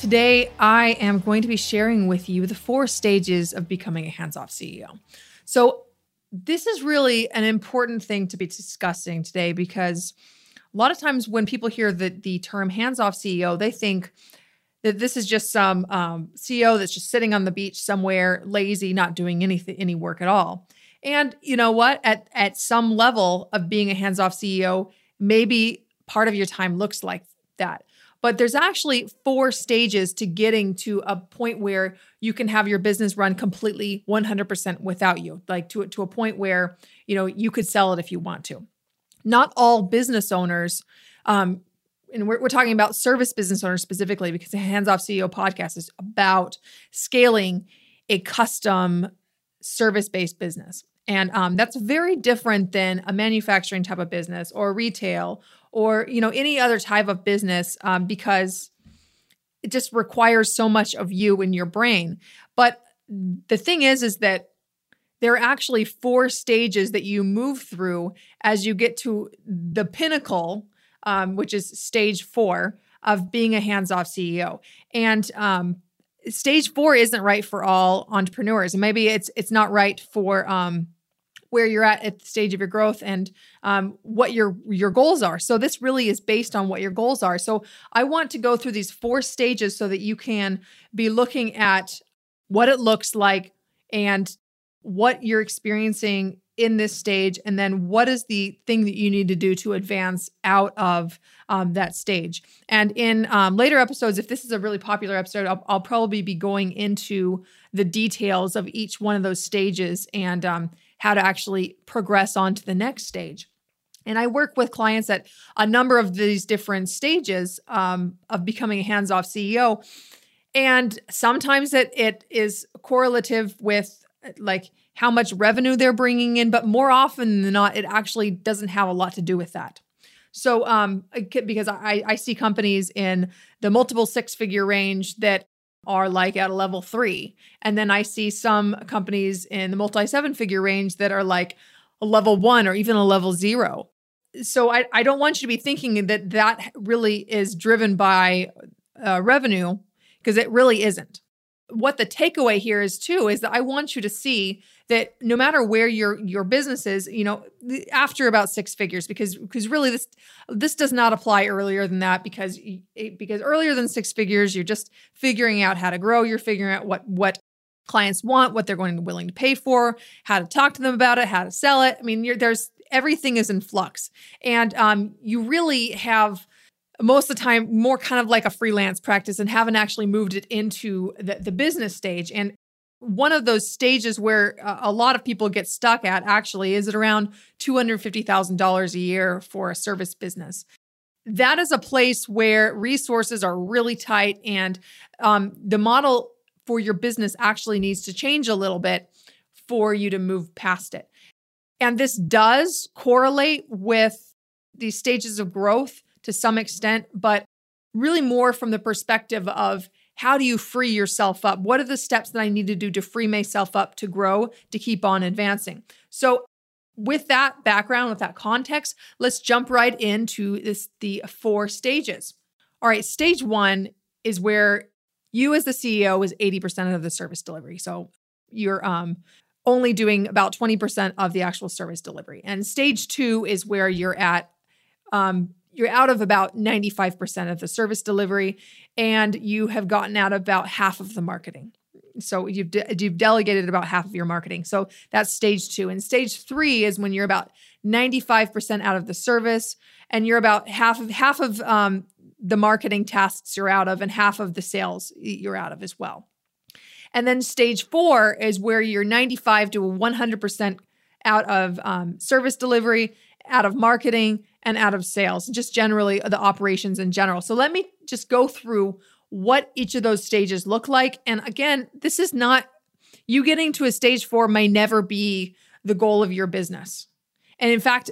Today, I am going to be sharing with you the four stages of becoming a hands off CEO. So, this is really an important thing to be discussing today because a lot of times when people hear the, the term hands off CEO, they think that this is just some um, CEO that's just sitting on the beach somewhere, lazy, not doing anything, any work at all. And you know what? At at some level of being a hands off CEO, maybe part of your time looks like that. But there's actually four stages to getting to a point where you can have your business run completely 100% without you, like to, to a point where, you know, you could sell it if you want to. Not all business owners, um, and we're, we're talking about service business owners specifically because the Hands Off CEO podcast is about scaling a custom service based business. And um, that's very different than a manufacturing type of business or retail or you know any other type of business um, because it just requires so much of you and your brain. But the thing is, is that there are actually four stages that you move through as you get to the pinnacle, um, which is stage four of being a hands-off CEO. And um, stage four isn't right for all entrepreneurs, and maybe it's it's not right for um, where you're at at the stage of your growth and um, what your your goals are. So this really is based on what your goals are. So I want to go through these four stages so that you can be looking at what it looks like and what you're experiencing in this stage and then what is the thing that you need to do to advance out of um, that stage and in um, later episodes if this is a really popular episode I'll, I'll, probably be going into the details of each one of those stages and um, how to actually progress on to the next stage. And I work with clients at a number of these different stages um, of becoming a hands off CEO. And sometimes it, it is correlative with like how much revenue they're bringing in, but more often than not, it actually doesn't have a lot to do with that. So, um, because I, I see companies in the multiple six figure range that are like at a level three. And then I see some companies in the multi seven figure range that are like a level one or even a level zero. So I, I don't want you to be thinking that that really is driven by uh, revenue because it really isn't. What the takeaway here is too is that I want you to see that no matter where your your business is, you know, after about six figures, because because really this this does not apply earlier than that because because earlier than six figures, you're just figuring out how to grow. You're figuring out what what clients want, what they're going to willing to pay for, how to talk to them about it, how to sell it. I mean, there's everything is in flux, and um, you really have most of the time more kind of like a freelance practice and haven't actually moved it into the, the business stage. And one of those stages where a lot of people get stuck at actually is at around $250,000 a year for a service business. That is a place where resources are really tight, and um, the model for your business actually needs to change a little bit for you to move past it. And this does correlate with these stages of growth to some extent, but really more from the perspective of how do you free yourself up? What are the steps that I need to do to free myself up to grow, to keep on advancing? So, with that background, with that context, let's jump right into this the four stages. All right, stage 1 is where you as the CEO is 80% of the service delivery. So, you're um only doing about 20% of the actual service delivery. And stage 2 is where you're at um you're out of about 95% of the service delivery and you have gotten out about half of the marketing. So you've de- you've delegated about half of your marketing. So that's stage 2. And stage 3 is when you're about 95% out of the service and you're about half of half of um, the marketing tasks you're out of and half of the sales you're out of as well. And then stage 4 is where you're 95 to 100% out of um, service delivery, out of marketing, and out of sales, just generally the operations in general. So let me just go through what each of those stages look like. And again, this is not you getting to a stage four may never be the goal of your business. And in fact,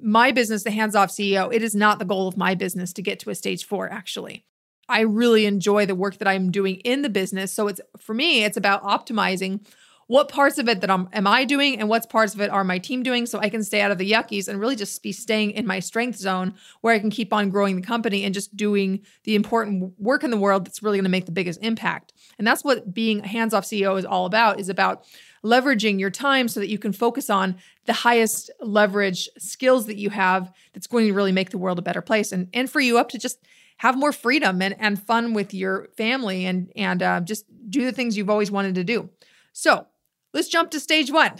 my business, the hands off CEO, it is not the goal of my business to get to a stage four, actually. I really enjoy the work that I'm doing in the business. So it's for me, it's about optimizing what parts of it that I'm, am I doing and what's parts of it are my team doing so I can stay out of the yuckies and really just be staying in my strength zone where I can keep on growing the company and just doing the important work in the world that's really going to make the biggest impact. And that's what being a hands off CEO is all about is about leveraging your time so that you can focus on the highest leverage skills that you have that's going to really make the world a better place and and for you up to just have more freedom and, and fun with your family and and uh, just do the things you've always wanted to do. So Let's jump to stage one.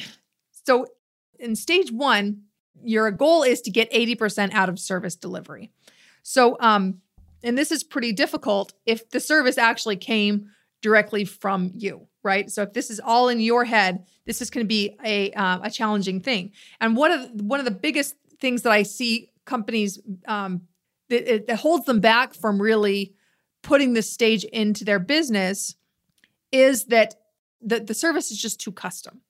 So, in stage one, your goal is to get 80% out of service delivery. So, um, and this is pretty difficult if the service actually came directly from you, right? So, if this is all in your head, this is going to be a uh, a challenging thing. And one of the, one of the biggest things that I see companies um, that, that holds them back from really putting this stage into their business is that the, the service is just too custom.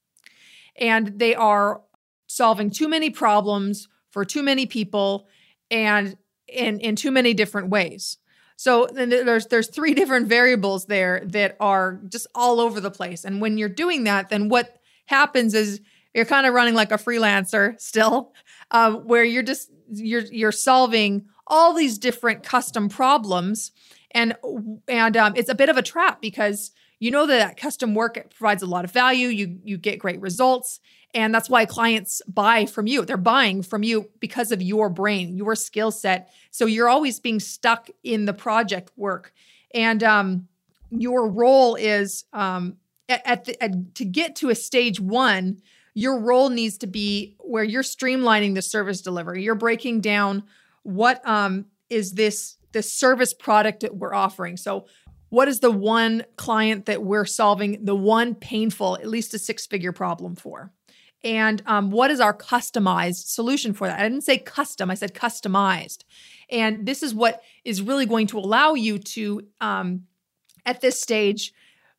And they are solving too many problems for too many people and in, in too many different ways. So then there's there's three different variables there that are just all over the place. And when you're doing that, then what happens is you're kind of running like a freelancer still, uh, where you're just you're you're solving all these different custom problems, and and um, it's a bit of a trap because you know that custom work provides a lot of value you you get great results and that's why clients buy from you. They're buying from you because of your brain your skill set. So you're always being stuck in the project work. And um, your role is um, at, at, the, at to get to a stage one your role needs to be where you're streamlining the service delivery. You're breaking down what um, is this the service product that we're offering. So what is the one client that we're solving the one painful, at least a six figure problem for? And um, what is our customized solution for that? I didn't say custom, I said customized. And this is what is really going to allow you to, um, at this stage,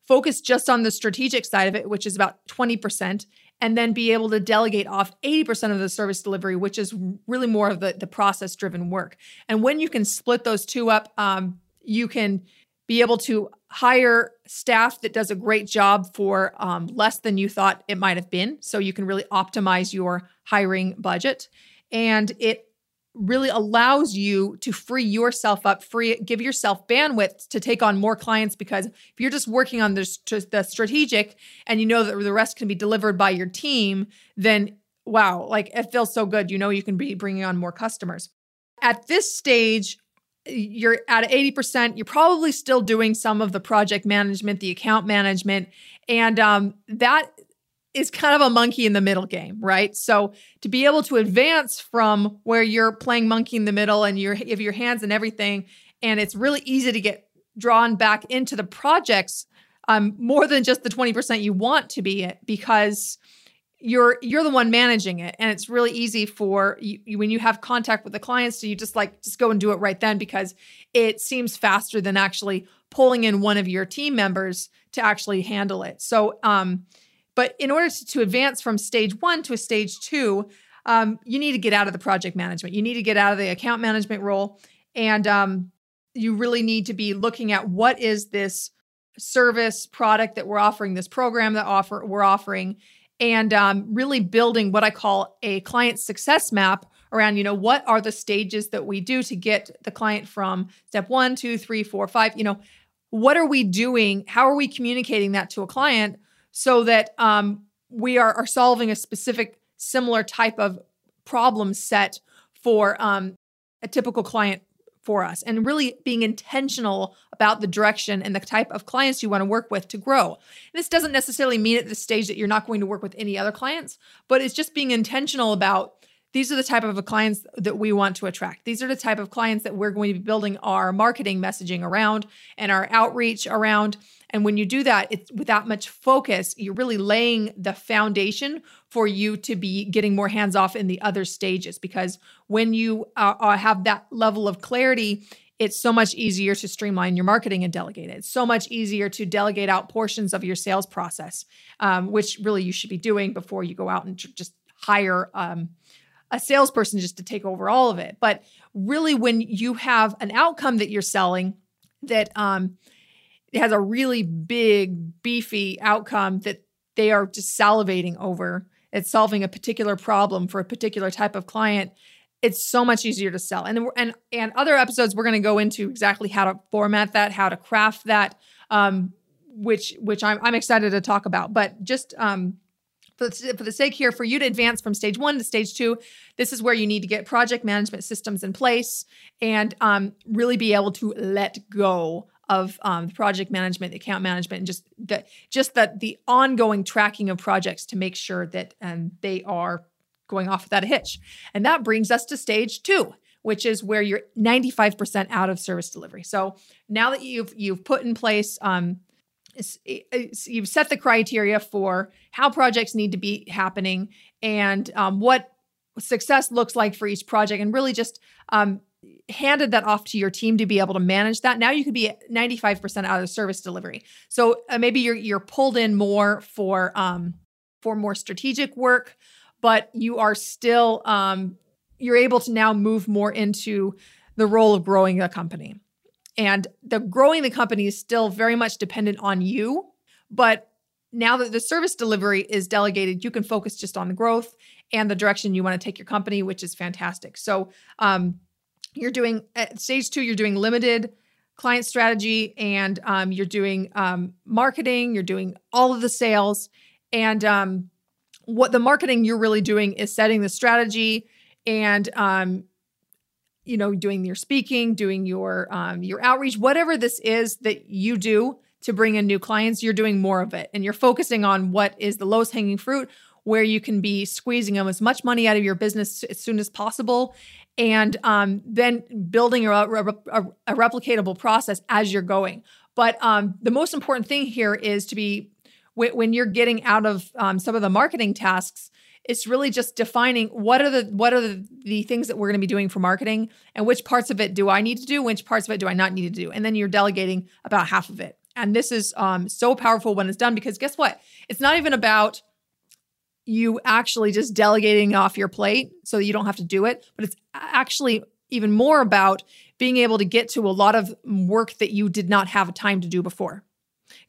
focus just on the strategic side of it, which is about 20%, and then be able to delegate off 80% of the service delivery, which is really more of the, the process driven work. And when you can split those two up, um, you can be able to hire staff that does a great job for um, less than you thought it might have been. So you can really optimize your hiring budget. And it really allows you to free yourself up, free, give yourself bandwidth to take on more clients. Because if you're just working on the, the strategic and you know that the rest can be delivered by your team, then wow, like it feels so good. You know, you can be bringing on more customers. At this stage, you're at 80%, you're probably still doing some of the project management, the account management. And um, that is kind of a monkey in the middle game, right? So to be able to advance from where you're playing monkey in the middle and you have your hands and everything, and it's really easy to get drawn back into the projects um, more than just the 20% you want to be because you're you're the one managing it. And it's really easy for you when you have contact with the clients to you just like just go and do it right then? Because it seems faster than actually pulling in one of your team members to actually handle it. So um but in order to, to advance from stage one to a stage two um, you need to get out of the project management. You need to get out of the account management role. And um, you really need to be looking at what is this service product that we're offering this program that offer we're offering and um, really building what I call a client success map around, you know, what are the stages that we do to get the client from step one, two, three, four, five, you know, what are we doing? How are we communicating that to a client so that um, we are, are solving a specific similar type of problem set for um, a typical client for us and really being intentional about the direction and the type of clients you want to work with to grow. This doesn't necessarily mean at this stage that you're not going to work with any other clients, but it's just being intentional about these are the type of clients that we want to attract. These are the type of clients that we're going to be building our marketing messaging around and our outreach around. And when you do that, it's with that much focus, you're really laying the foundation for you to be getting more hands off in the other stages. Because when you uh, uh, have that level of clarity it's so much easier to streamline your marketing and delegate it. It's so much easier to delegate out portions of your sales process, um, which really you should be doing before you go out and just hire um, a salesperson just to take over all of it. But really, when you have an outcome that you're selling that um, has a really big, beefy outcome that they are just salivating over, it's solving a particular problem for a particular type of client it's so much easier to sell. And and and other episodes we're going to go into exactly how to format that, how to craft that, um, which which I'm I'm excited to talk about. But just um, for the, for the sake here, for you to advance from stage one to stage two, this is where you need to get project management systems in place and um, really be able to let go of um, project management, account management, and just the just that the ongoing tracking of projects to make sure that um, they are going off without a hitch. And that brings us to stage two, which is where you're 95% out of service delivery. So now that you've you've put in place um, you've set the criteria for how projects need to be happening and um, what success looks like for each project and really just um, handed that off to your team to be able to manage that now you could be 95% out of service delivery so uh, maybe you're you're pulled in more for um, for more strategic work but you are still um, you're able to now move more into the role of growing the company. And the growing the company is still very much dependent on you, but now that the service delivery is delegated, you can focus just on the growth and the direction you want to take your company, which is fantastic. So, um, you're doing at stage two, you're doing limited client strategy and um, you're doing um, marketing, you're doing all of the sales, and um, what the marketing you're really doing is setting the strategy and um, you know doing your speaking doing your um, your outreach whatever this is that you do to bring in new clients you're doing more of it. And you're focusing on what is the lowest hanging fruit where you can be squeezing them as much money out of your business as soon as possible and um, then building a, a, a, replicatable process as you're going. But um, the most important thing here is to be when you're getting out of um, some of the marketing tasks it's really just defining what are the what are the, the things that we're going to be doing for marketing and which parts of it do i need to do which parts of it do i not need to do. And then you're delegating about half of it. And this is um, so powerful when it's done because guess what? It's not even about you actually just delegating off your plate so you don't have to do it. But it's actually even more about being able to get to a lot of work that you did not have time to do before.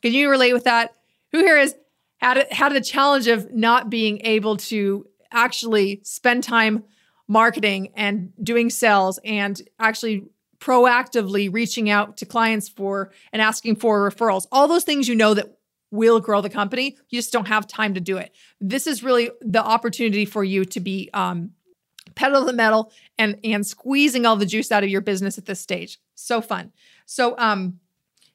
Can you relate with that? Who here has had had the challenge of not being able to actually spend time marketing and doing sales and actually proactively reaching out to clients for and asking for referrals? All those things you know that will grow the company. You just don't have time to do it. This is really the opportunity for you to be um, pedal to the metal and and squeezing all the juice out of your business at this stage. So fun. So um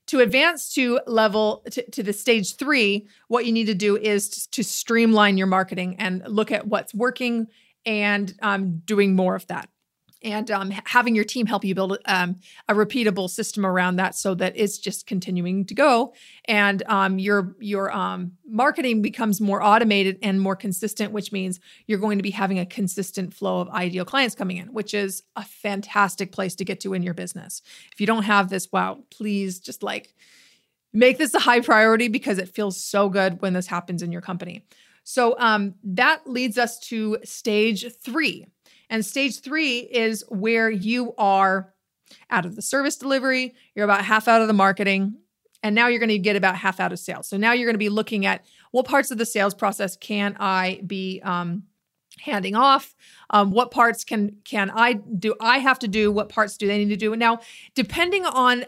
to advance to level to, to, the stage three, what you need to do is to, to streamline your marketing and look at what's working and um, doing more of that and um, having your team help you build um, a repeatable system around that so that it's just continuing to go. And um, your your um, marketing becomes more automated and more consistent which means you're going to be having a consistent flow of ideal clients coming in which is a fantastic place to get to in your business. If you don't have this wow please just like make this a high priority because it feels so good when this happens in your company. So um, that leads us to stage three and stage three is where you are out of the service delivery, you're about half out of the marketing, and now you're going to get about half out of sales. So now you're going to be looking at what parts of the sales process can I be um, handing off? Um, what parts can can I do? I have to do. What parts do they need to do? And now, depending on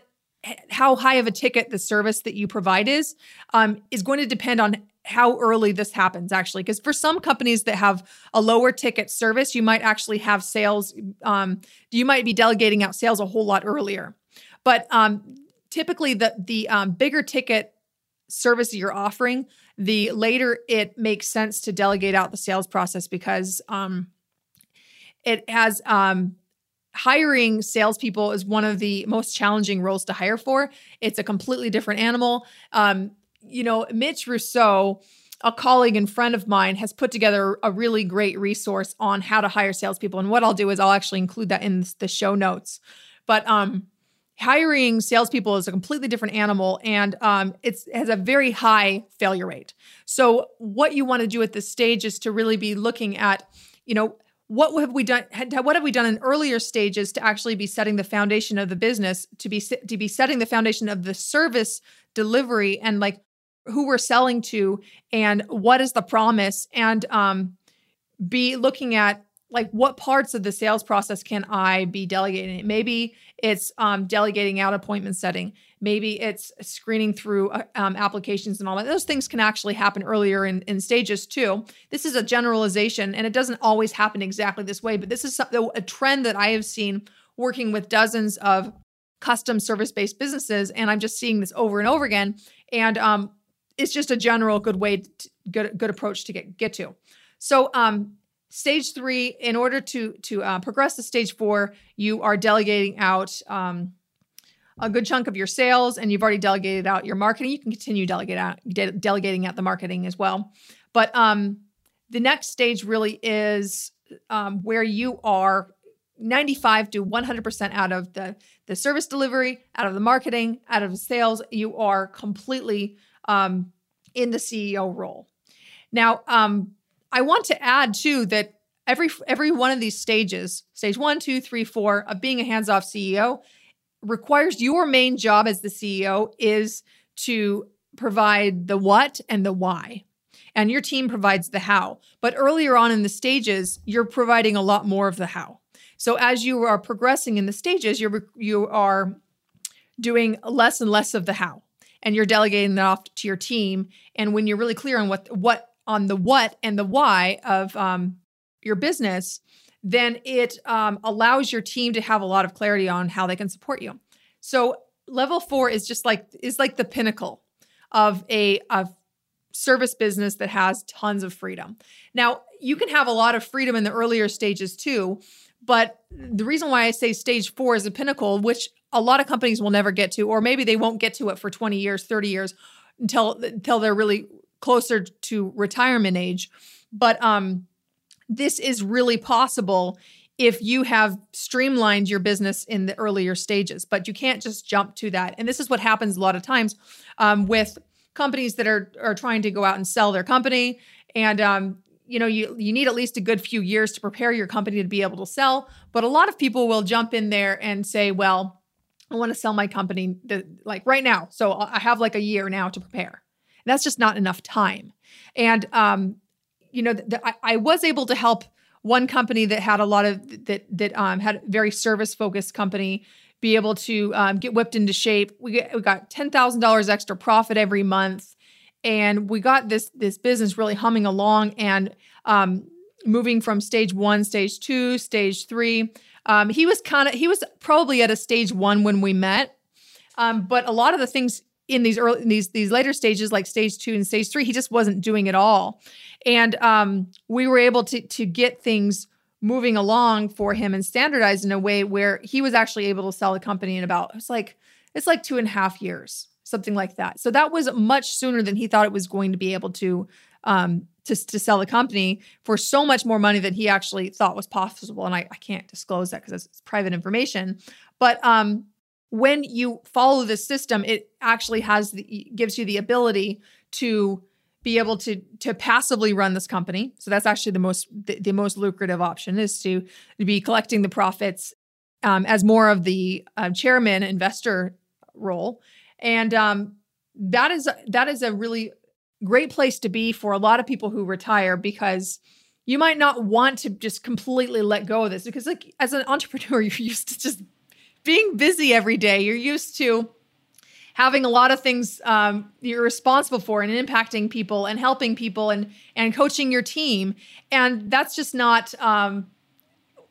how high of a ticket the service that you provide is, um, is going to depend on how early this happens actually because for some companies that have a lower ticket service you might actually have sales um, you might be delegating out sales a whole lot earlier but um, typically the the um, bigger ticket service you're offering the later it makes sense to delegate out the sales process because um, it has um, hiring salespeople is one of the most challenging roles to hire for. It's a completely different animal. Um, you know, Mitch Rousseau, a colleague and friend of mine, has put together a really great resource on how to hire salespeople. And what I'll do is I'll actually include that in the show notes. But um, hiring salespeople is a completely different animal and um, it has a very high failure rate. So, what you want to do at this stage is to really be looking at, you know, what have we done what have we done in earlier stages to actually be setting the foundation of the business to be to be setting the foundation of the service delivery and like who we're selling to and what is the promise and um, be looking at like what parts of the sales process can I be delegating? Maybe it's um, delegating out appointment setting. Maybe it's screening through uh, um, applications and all that. Those things can actually happen earlier in, in stages too. This is a generalization and it doesn't always happen exactly this way, but this is a trend that I have seen working with dozens of custom service based businesses. And I'm just seeing this over and over again. And um, it's just a general good way, to, good, good approach to get, get to. So, um, stage three in order to to uh, progress to stage four you are delegating out um, a good chunk of your sales and you've already delegated out your marketing. You can continue delegate out, de- delegating out the marketing as well. But um, the next stage really is um, where you are 95 to 100% out of the the service delivery out of the marketing out of the sales. You are completely um, in the ceo role now um, I want to add too that every every one of these stages, stage one, two, three, four, of being a hands-off CEO, requires your main job as the CEO is to provide the what and the why. And your team provides the how. But earlier on in the stages, you're providing a lot more of the how. So as you are progressing in the stages, you're you are doing less and less of the how and you're delegating that off to your team and when you're really clear on what what on the what and the why of um, your business, then it um, allows your team to have a lot of clarity on how they can support you. So level four is just like is like the pinnacle of a of service business that has tons of freedom. Now, you can have a lot of freedom in the earlier stages too, but the reason why I say stage 4 is a pinnacle which a lot of companies will never get to or maybe they won't get to it for 20 years, 30 years until until they're really closer to retirement age. But um, this is really possible if you have streamlined your business in the earlier stages, but you can't just jump to that. And this is what happens a lot of times um, with companies that are are trying to go out and sell their company. And um, you know, you you need at least a good few years to prepare your company to be able to sell. But a lot of people will jump in there and say, "Well, I want to sell my company the, like right now, so I have like a year now to prepare." that's just not enough time. And um, you know, the, I, I, was able to help one company that had a lot of that that um, had a very service focused company be able to um, get whipped into shape. We get, we got ten thousand dollars extra profit every month, and we got this this business really humming along and um, moving from stage one, stage two, stage three. Um, he was kind of he was probably at a stage one when we met, um, but a lot of the things in these early in these these later stages like stage two and stage three he just wasn't doing it all. And um, we were able to to get things moving along for him and standardized in a way where he was actually able to sell the company in about it's like it's like two and a half years something like that. So that was much sooner than he thought it was going to be able to um, to, to sell the company for so much more money than he actually thought was possible. And i, I can't disclose that because it's private information. But um, when you follow the system, it actually has the gives you the ability to be able to to passively run this company. So that's actually the most the, the most lucrative option is to, to be collecting the profits um, as more of the uh, chairman investor role, and um, that is that is a really great place to be for a lot of people who retire because you might not want to just completely let go of this because like as an entrepreneur you're used to just being busy every day. You're used to having a lot of things um, you're responsible for and impacting people and helping people and and coaching your team. And that's just not. Um,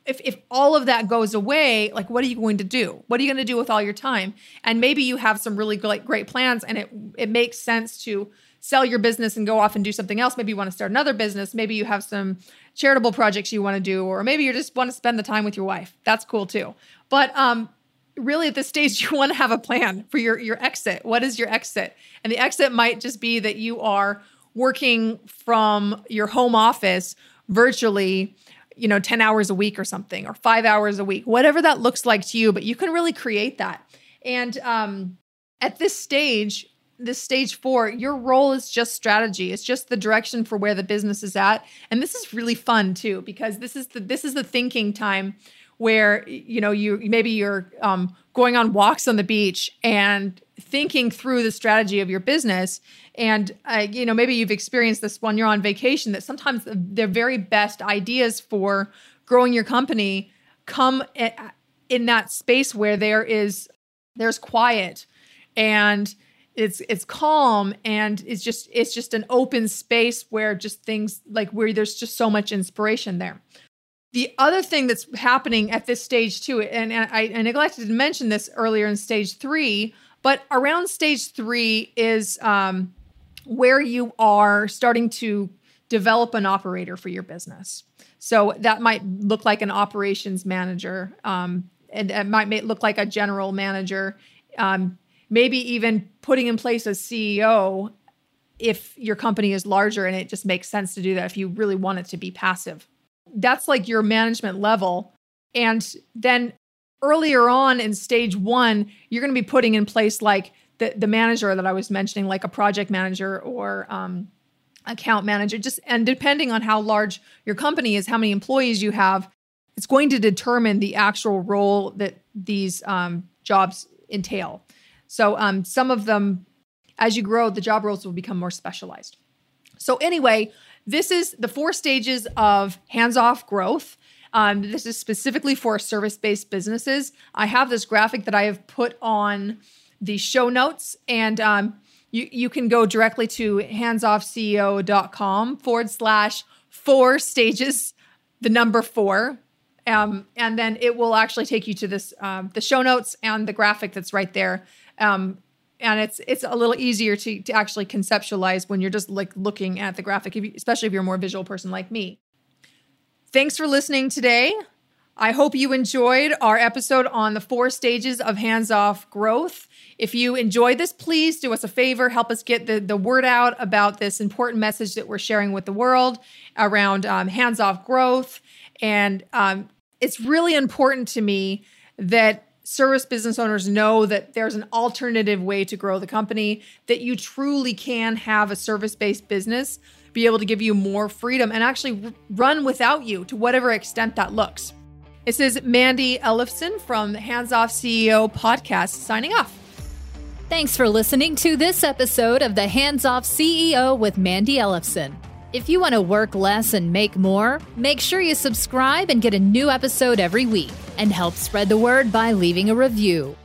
if, if all of that goes away, like what are you going to do? What are you going to do with all your time? And maybe you have some really great, great plans, and it it makes sense to sell your business and go off and do something else. Maybe you want to start another business. Maybe you have some charitable projects you want to do, or maybe you just want to spend the time with your wife. That's cool too. But um, really at this stage you want to have a plan for your your exit what is your exit and the exit might just be that you are working from your home office virtually you know 10 hours a week or something or 5 hours a week whatever that looks like to you but you can really create that And um, at this stage, this stage four, your role is just strategy. It's just the direction for where the business is at. And this is really fun too, because this is the this is the thinking time where you know you maybe you're um, going on walks on the beach and thinking through the strategy of your business. And uh, you know maybe you've experienced this when you're on vacation that sometimes the, the very best ideas for growing your company come in that space where there is there's quiet and it's it's calm and it's just it's just an open space where just things like where there's just so much inspiration there. The other thing that's happening at this stage too, and, and I, I, neglected to mention this earlier in stage three, but around stage three is um, where you are starting to develop an operator for your business. So that might look like an operations manager, um, and it might look like a general manager, um, maybe even putting in place a CEO if your company is larger and it just makes sense to do that if you really want it to be passive that's like your management level. And then earlier on in stage one, you're going to be putting in place like the, the manager that I was mentioning, like a project manager or um, account manager. Just and depending on how large your company is, how many employees you have, it's going to determine the actual role that these um, jobs entail. So um, some of them, as you grow, the job roles will become more specialized. So anyway, this is the four stages of hands off growth. Um, this is specifically for service based businesses. I have this graphic that I have put on the show notes, and um, you, you can go directly to handsoffceo.com forward slash four stages, the number four. Um, and then it will actually take you to this um, the show notes and the graphic that's right there. Um, and it's it's a little easier to to actually conceptualize when you're just like looking at the graphic, if you, especially if you're a more visual person like me. Thanks for listening today. I hope you enjoyed our episode on the four stages of hands off growth. If you enjoyed this, please do us a favor, help us get the, the word out about this important message that we're sharing with the world around um, hands off growth. And um, it's really important to me that service business owners know that there's an alternative way to grow the company, that you truly can have a service based business be able to give you more freedom and actually run without you to whatever extent that looks. This is Mandi Ellefson from Hands Off CEO podcast signing off. Thanks for listening to this episode of the Hands Off CEO with Mandi Ellefson. If you want to work less and make more, make sure you subscribe and get a new episode every week and help spread the word by leaving a review.